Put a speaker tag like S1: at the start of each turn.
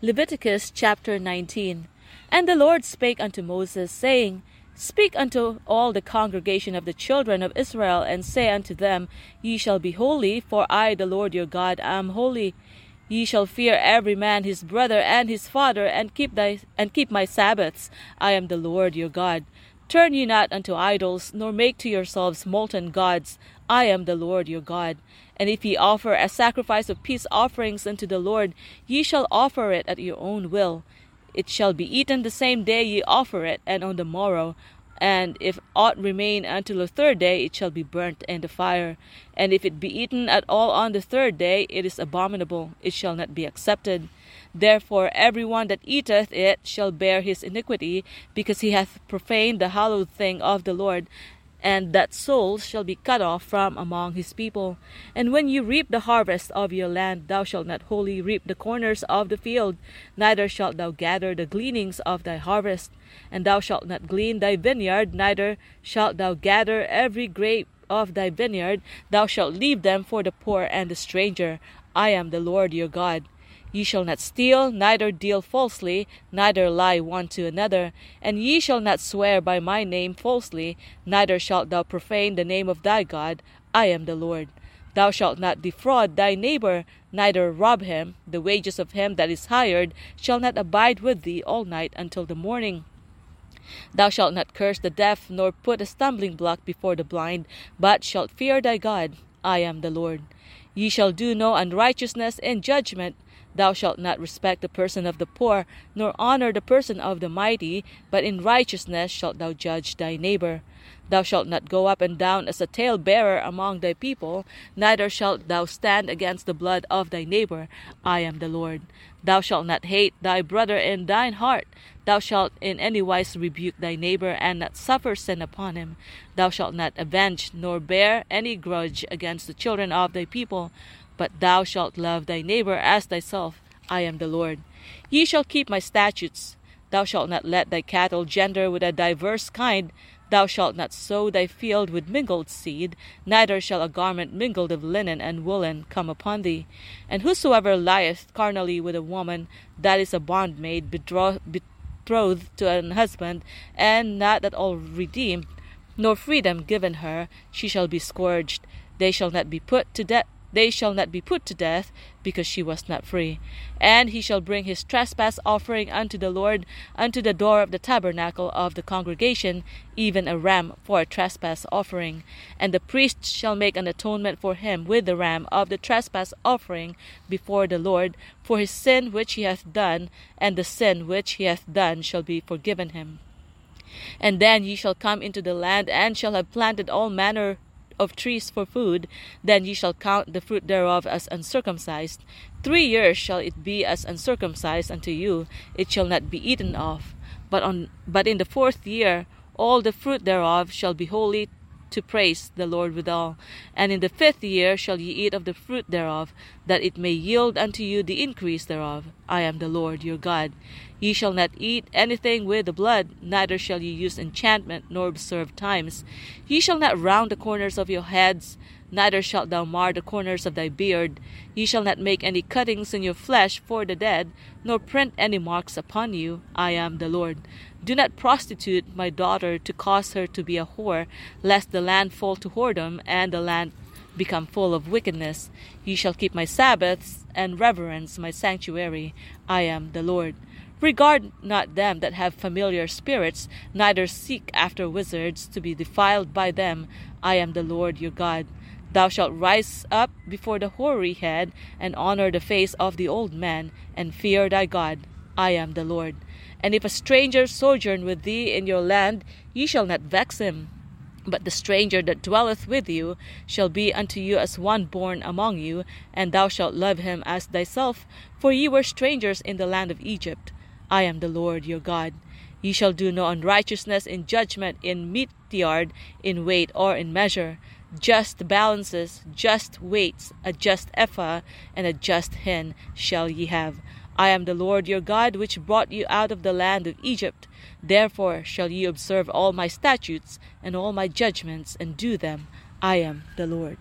S1: Leviticus chapter 19. And the Lord spake unto Moses, saying, Speak unto all the congregation of the children of Israel, and say unto them, Ye shall be holy, for I, the Lord your God, am holy. Ye shall fear every man his brother and his father, and keep thy and keep my Sabbaths. I am the Lord your God. Turn ye not unto idols, nor make to yourselves molten gods. I am the Lord your God. And if ye offer a sacrifice of peace offerings unto the Lord, ye shall offer it at your own will. It shall be eaten the same day ye offer it, and on the morrow. And if aught remain until the third day, it shall be burnt in the fire. And if it be eaten at all on the third day, it is abominable, it shall not be accepted. Therefore every one that eateth it shall bear his iniquity, because he hath profaned the hallowed thing of the Lord and that soul shall be cut off from among his people. And when you reap the harvest of your land, thou shalt not wholly reap the corners of the field, neither shalt thou gather the gleanings of thy harvest. And thou shalt not glean thy vineyard, neither shalt thou gather every grape of thy vineyard, thou shalt leave them for the poor and the stranger. I am the Lord your God. Ye shall not steal, neither deal falsely, neither lie one to another. And ye shall not swear by my name falsely, neither shalt thou profane the name of thy God. I am the Lord. Thou shalt not defraud thy neighbor, neither rob him. The wages of him that is hired shall not abide with thee all night until the morning. Thou shalt not curse the deaf, nor put a stumbling block before the blind, but shalt fear thy God. I am the Lord. Ye shall do no unrighteousness in judgment Thou shalt not respect the person of the poor, nor honor the person of the mighty, but in righteousness shalt thou judge thy neighbor. Thou shalt not go up and down as a talebearer among thy people, neither shalt thou stand against the blood of thy neighbor. I am the Lord. Thou shalt not hate thy brother in thine heart. Thou shalt in any wise rebuke thy neighbor, and not suffer sin upon him. Thou shalt not avenge, nor bear any grudge against the children of thy people but thou shalt love thy neighbor as thyself. I am the Lord. Ye shall keep my statutes. Thou shalt not let thy cattle gender with a diverse kind. Thou shalt not sow thy field with mingled seed, neither shall a garment mingled of linen and woolen come upon thee. And whosoever lieth carnally with a woman, that is a bondmaid betrothed to an husband, and not at all redeemed, nor freedom given her, she shall be scourged. They shall not be put to death they shall not be put to death, because she was not free. And he shall bring his trespass offering unto the Lord unto the door of the tabernacle of the congregation, even a ram for a trespass offering. And the priest shall make an atonement for him with the ram of the trespass offering before the Lord, for his sin which he hath done, and the sin which he hath done shall be forgiven him. And then ye shall come into the land, and shall have planted all manner of trees for food, then ye shall count the fruit thereof as uncircumcised. Three years shall it be as uncircumcised unto you, it shall not be eaten of. But on but in the fourth year all the fruit thereof shall be holy to praise the Lord withal. And in the fifth year shall ye eat of the fruit thereof, that it may yield unto you the increase thereof. I am the Lord your God. Ye shall not eat anything with the blood, neither shall ye use enchantment, nor observe times. Ye shall not round the corners of your heads, neither shalt thou mar the corners of thy beard. Ye shall not make any cuttings in your flesh for the dead, nor print any marks upon you. I am the Lord. Do not prostitute my daughter to cause her to be a whore, lest the land fall to whoredom, and the land become full of wickedness. Ye shall keep my Sabbaths, and reverence my sanctuary. I am the Lord. Regard not them that have familiar spirits, neither seek after wizards to be defiled by them. I am the Lord your God. Thou shalt rise up before the hoary head, and honor the face of the old man, and fear thy God. I am the Lord. And if a stranger sojourn with thee in your land, ye shall not vex him. But the stranger that dwelleth with you shall be unto you as one born among you, and thou shalt love him as thyself, for ye were strangers in the land of Egypt. I am the Lord your God. Ye shall do no unrighteousness in judgment, in meat yard, in weight, or in measure just balances, just weights, a just ephah, and a just hin shall ye have. I am the Lord your God, which brought you out of the land of Egypt. Therefore shall ye observe all my statutes and all my judgments, and do them. I am the Lord.